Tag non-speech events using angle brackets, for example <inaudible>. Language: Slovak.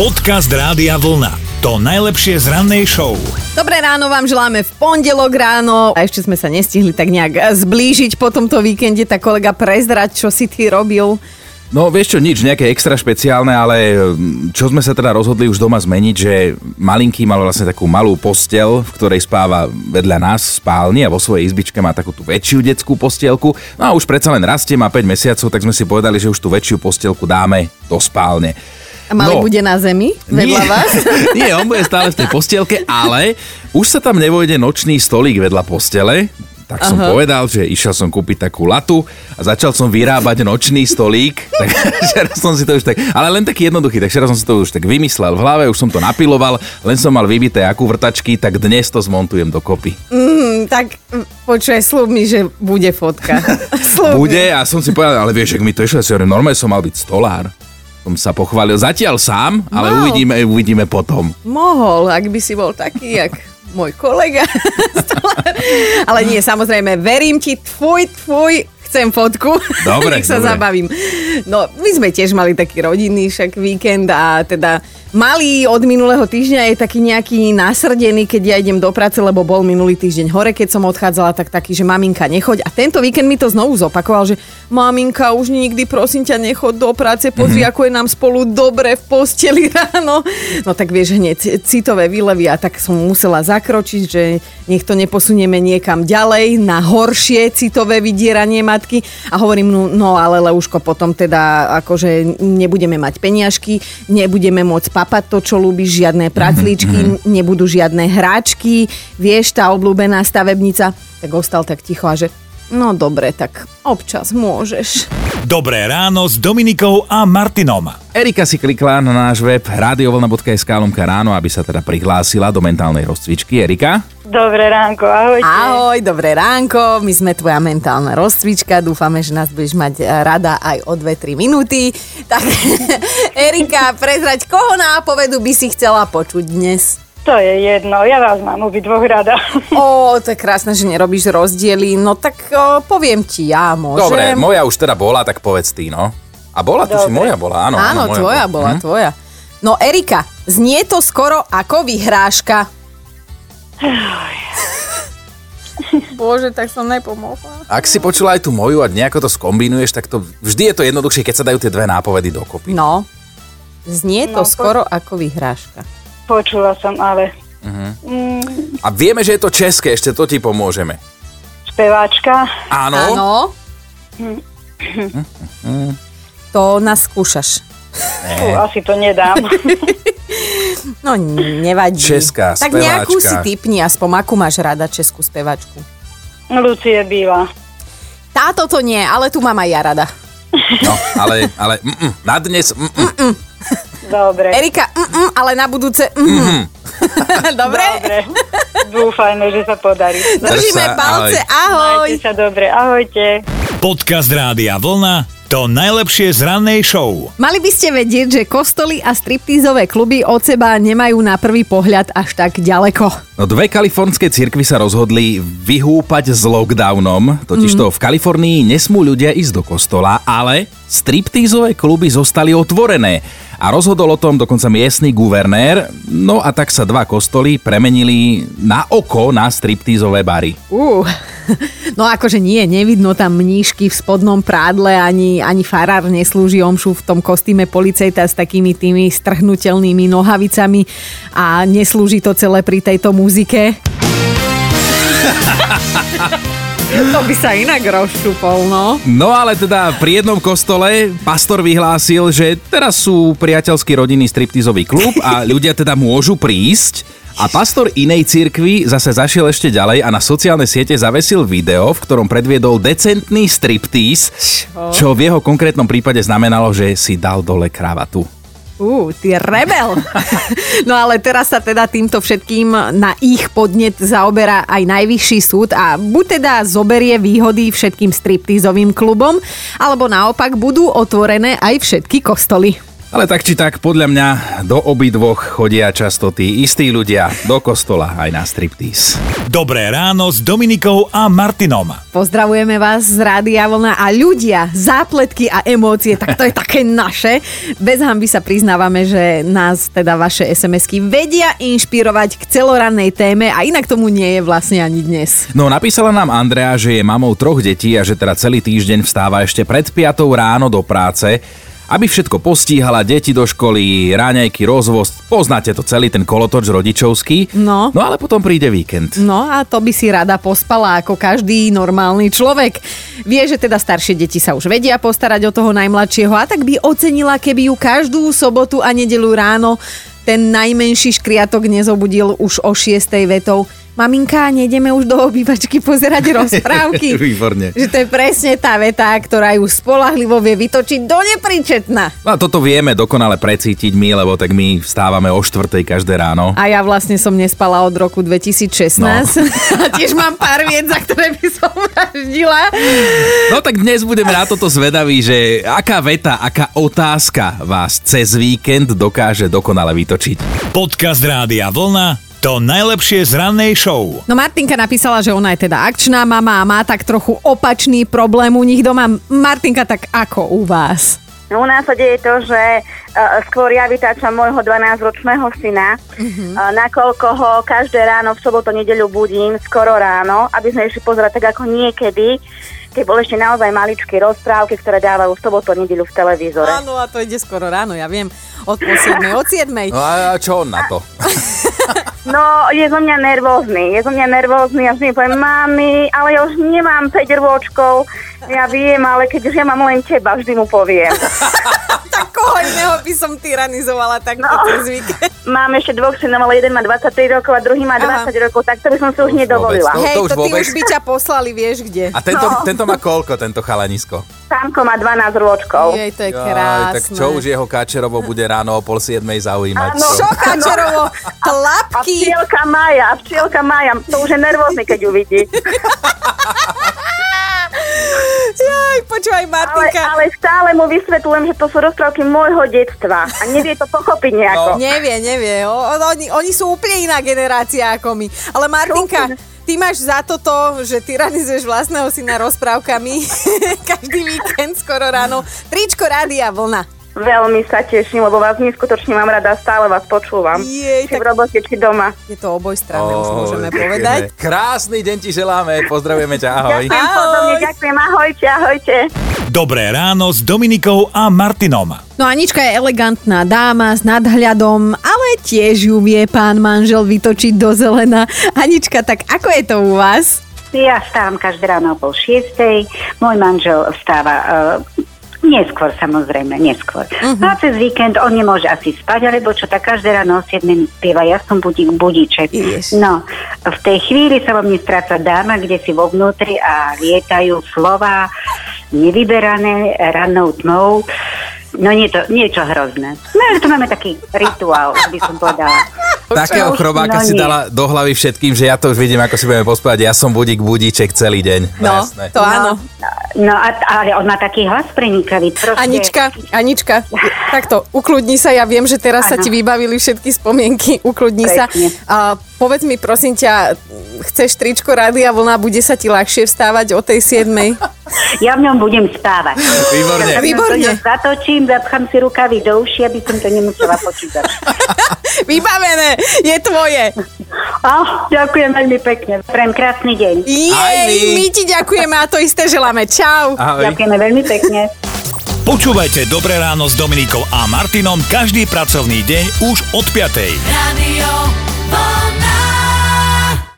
Podcast Rádia Vlna. To najlepšie z rannej show. Dobré ráno vám želáme v pondelok ráno. A ešte sme sa nestihli tak nejak zblížiť po tomto víkende. Tak kolega prezrať, čo si ty robil. No vieš čo, nič nejaké extra špeciálne, ale mm, čo sme sa teda rozhodli už doma zmeniť, že malinký mal vlastne takú malú postel, v ktorej spáva vedľa nás v spálni a vo svojej izbičke má takú tú väčšiu detskú postielku. No a už predsa len rastie, má 5 mesiacov, tak sme si povedali, že už tú väčšiu postielku dáme do spálne. A mali No. bude na zemi vedľa Nie. vás? <laughs> Nie, on bude stále v tej postielke, ale už sa tam nevojde nočný stolík vedľa postele. Tak som Aha. povedal, že išiel som kúpiť takú latu a začal som vyrábať nočný stolík. <laughs> Tak včera som si to už tak, ale len taký jednoduchý, tak včera som si to už tak vymyslel v hlave, už som to napiloval, len som mal vybité akú vrtačky, tak dnes to zmontujem dokopy. Mm, tak počuj, slúb mi, že bude fotka. <laughs> Bude a som si povedal, ale vieš, ak mi to išlo, ja normálne som mal byť stolár. Som sa pochválil zatiaľ sám, ale Mal. uvidíme, uvidíme potom. Mohol, ak by si bol taký, jak môj kolega. <laughs> Ale nie, samozrejme, verím ti, tfuj, tfuj, chcem fotku. Dobre, <laughs> Nech sa dobre. zabavím. No, my sme tiež mali taký rodinný však víkend a teda malý od minulého týždňa je taký nejaký nasrdený, keď ja idem do práce, lebo bol minulý týždeň hore, keď som odchádzala, tak taký, že maminka nechoď. A tento víkend mi to znovu zopakoval, že maminka, už nikdy prosím ťa nechoď do práce, pozri, mm-hmm. ako je nám spolu dobre v posteli <laughs> ráno. No tak vieš, hneď citové výlevy a tak som musela zakročiť, že nech to neposunieme niekam ďalej na horšie citové vydieranie matky. A hovorím, no, no ale Leuško, potom teda akože nebudeme mať peniažky, nebudeme môcť papať to, čo ľúbiš, žiadne pracličky, mm-hmm. nebudú žiadne hráčky, vieš, tá obľúbená stavebnica. Tak ostal tak ticho a že no dobre, tak občas môžeš. Dobré ráno s Dominikou a Martinom. Erika si klikla na náš web radiovlna.sk lomka ráno, aby sa teda prihlásila do mentálnej rozcvičky. Erika? Dobré ránko, ahojte. Ahoj, dobré ránko, my sme tvoja mentálna rozcvička, dúfame, že nás budeš mať eh, rada aj o 2-3 minúty. Tak <laughs> Erika, prezrať, koho nápovedu by si chcela počuť dnes? To je jedno, ja vás mám obidvoch rada. Ó, to je krásne, že nerobíš rozdiely, no tak o, poviem ti ja, môžem. Dobre, moja už teda bola, tak povedz ty, no. A bola, tuším, Dobre. moja bola, áno. Áno, áno moja tvoja bola, Hm? tvoja. No Erika, znie to skoro ako vyhrážka. Bože, tak som nepomohla. Ak si počula aj tú moju a nejako to skombinuješ, tak to vždy je to jednoduchšie, keď sa dajú tie dve nápovedy dokopy. No, znie to No, po- skoro ako vyhrážka. Počula som, ale Mhm. mm, A vieme, že je to české, ešte to ti pomôžeme. speváčka, Áno? Áno. To nás skúšaš. fú, asi to nedám. <laughs> No, nevadí. Česká Tak nejakú si speváčka. typni, aspoň akú máš rada českú spevačku. Lucie Bíla. Táto to nie, ale tu mám aj ja rada. No, ale, ale mm, mm, na dnes mm, mm. Dobre. Erika, mm, ale na budúce mm. <laughs> Dobre? Dobre. Dúfajme, že sa podarí. <laughs> Držíme sa, palce, ahoj. Majte sa dobre, ahojte. Podcast Rádia Vlna. To najlepšie z rannej show. Mali by ste vedieť, že kostoly a striptízové kluby od seba nemajú na prvý pohľad až tak ďaleko. No dve kalifornské cirkvy sa rozhodli vyhúpať s lockdownom, totižto v Kalifornii nesmú ľudia ísť do kostola, ale striptízové kluby zostali otvorené. A rozhodol o tom dokonca miestny guvernér, no a tak sa dva kostoly premenili na oko na striptízové bary. Uh. <laughs> No akože nie, nevidno tam mníšky v spodnom prádle, ani, ani farár neslúži omšu v tom kostýme policajta s takými tými strhnutelnými nohavicami a neslúži to celé pri tejto muzike. <laughs> <laughs> to by sa inak rozšupol, no. No ale teda pri jednom kostole pastor vyhlásil, že teraz sú priateľský rodinný striptizový klub a ľudia teda môžu prísť. A pastor inej cirkvi zase zašiel ešte ďalej a na sociálne siete zavesil video, v ktorom predviedol decentný striptíz, čo v jeho konkrétnom prípade znamenalo, že si dal dole kravatu. Uh, ty rebel. <laughs> No ale teraz sa teda týmto všetkým na ich podnet zaoberá aj najvyšší súd a buď teda zoberie výhody všetkým striptízovým klubom, alebo naopak budú otvorené aj všetky kostoly. Ale tak či tak, podľa mňa do obidvoch chodia často tí istí ľudia do kostola aj na striptease. Dobré ráno s Dominikou a Martinom. Pozdravujeme vás z Rádia Vlna a ľudia, zápletky a emócie, tak to je také naše. Bez hamby sa priznávame, že nás teda vaše SMS-ky vedia inšpirovať k celorannej téme a inak tomu nie je vlastne ani dnes. No napísala nám Andrea, že je mamou troch detí a že teda celý týždeň vstáva ešte pred 5 ráno do práce aby všetko postíhala, deti do školy, ráňajky, rozvoz, poznáte to celý ten kolotoč rodičovský. No. No ale potom príde víkend. No a to by si rada pospala ako každý normálny človek. Vie, že teda staršie deti sa už vedia postarať o toho najmladšieho a tak by ocenila, keby ju každú sobotu a nedelu ráno ten najmenší škriatok nezobudil už o 6 vetou maminka, nejdeme už do obývačky pozerať <laughs> rozprávky. Výborne. Že to je presne tá veta, ktorá ju spolahlivo vie vytočiť do nepričetna. No a toto vieme dokonale precítiť my, lebo tak my vstávame o štvrtej každé ráno. A ja vlastne som nespala od roku 2016 no. <laughs> a tiež mám pár vied, za ktoré by som vraždila. No tak dnes budeme na toto zvedaví, že aká veta, aká otázka vás cez víkend dokáže dokonale vytočiť. Podcast Rádia Vlna to najlepšie z rannej show. No Martinka napísala, že ona je teda akčná mama a má tak trochu opačný problém u nich doma. Martinka, tak ako u vás? No, u nás sa deje to, že uh, skôr ja vytáčam môjho 12-ročného syna, uh-huh. uh, nakoľko ho každé ráno v sobotu, nedeľu budím skoro ráno, aby sme išli pozerať tak ako niekedy, keď bol ešte naozaj maličké rozprávky, ktoré dávajú v sobotu, nedeľu v televízore. Áno, a to ide skoro ráno, ja viem, od 7. od 7. No a čo on na to? <laughs> No, je zo mňa nervózny, je zo mňa nervózny, ja vždy poviem, mami, ale ja už nemám 5 rôčkov, ja viem, ale keď už ja mám len teba, vždy mu poviem. <laughs> tak koho iného by som tyranizovala takto no, cez víkend? Mám ešte dvoch synov, ale jeden má 23 rokov a druhý má 20 Aha. rokov, tak to by som si už nedovolila. Vôbec, Hej, to, už to ty vôbec. už by ťa poslali, vieš kde. A tento, no. tento má koľko, tento chalanisko? Samko má 12 rôčkov. Jej, to je krásne. tak čo už jeho Kačerovo bude ráno o pol siedmej zaujímať? Áno. Čo Kačerovo? A Tlapky? včielka Maja, a včielka Maja, to už je nervózny, keď ju vidí. <laughs> Jaj, počúvaj, Ale, Martinka. ale stále mu vysvetľujem, že to sú rozprávky môjho detstva a nevie to pochopiť nejako. No. Nevie, nevie. O, oni, oni sú úplne iná generácia ako my. Ale Martinka, ty máš za toto, že tyranizuješ vlastného syna rozprávkami <laughs> každý víkend skoro ráno. Tričko Rádia Vlna. Veľmi sa teším, lebo vás neskutočne mám rada, stále vás počúvam. Jej, či tak- v robote, či doma. Je to obojstranné, už Oj, môžeme povedať. Krásny deň ti želáme, pozdravujeme ťa, ahoj. Ďakujem Ahoj. podobne, ďakujem, ahojte, ahojte. Dobré ráno s Dominikou a Martinom. No Anička je elegantná dáma s nadhľadom, ale tiež ju vie pán manžel vytočiť do zelena. Anička, tak ako je to u vás? Ja vstávam každé ráno o pol šiestej, môj manžel vstáva uh, neskôr samozrejme, neskôr. Uh-huh. No a cez víkend on nemôže asi spať, alebo čo, tak každé ráno o 7 spieva, ja som budík, budíček. Ježiš. No, v tej chvíli sa vo mne stráca dáma, kde si vo vnútri a lietajú slova nevyberané rannou tmou. No nie to, niečo hrozné. No ale to máme taký rituál, by som povedala. Takého chrobáka No si nie. dala do hlavy všetkým, že ja to už vidím, ako si budeme pospávať. Ja som budík, budíček celý deň. No, jasné. to áno. No, a, ale on má taký hlas prenikavý. Proste, Anička, Anička, takto, ukludni sa, ja viem, že teraz sa Áno. ti vybavili všetky spomienky, ukludni sa. Presne. A povedz mi, prosím ťa, chceš tričko Rádia Vlna, bude sa ti ľahšie vstávať o tej 7. <laughs> Ja v ňom budem spávať. Výborne. Ja Výborne. zatočím, zapchám si rukavy do uši, aby som to nemusela počítať. <laughs> Vybavené, je tvoje. Oh, ďakujem veľmi pekne. Prajem krásny deň. Jej, my ti ďakujeme a to isté želáme. Čau. Ahoj. Ďakujeme veľmi pekne. Počúvajte Dobré ráno s Dominikou a Martinom každý pracovný deň už od 5. Radio.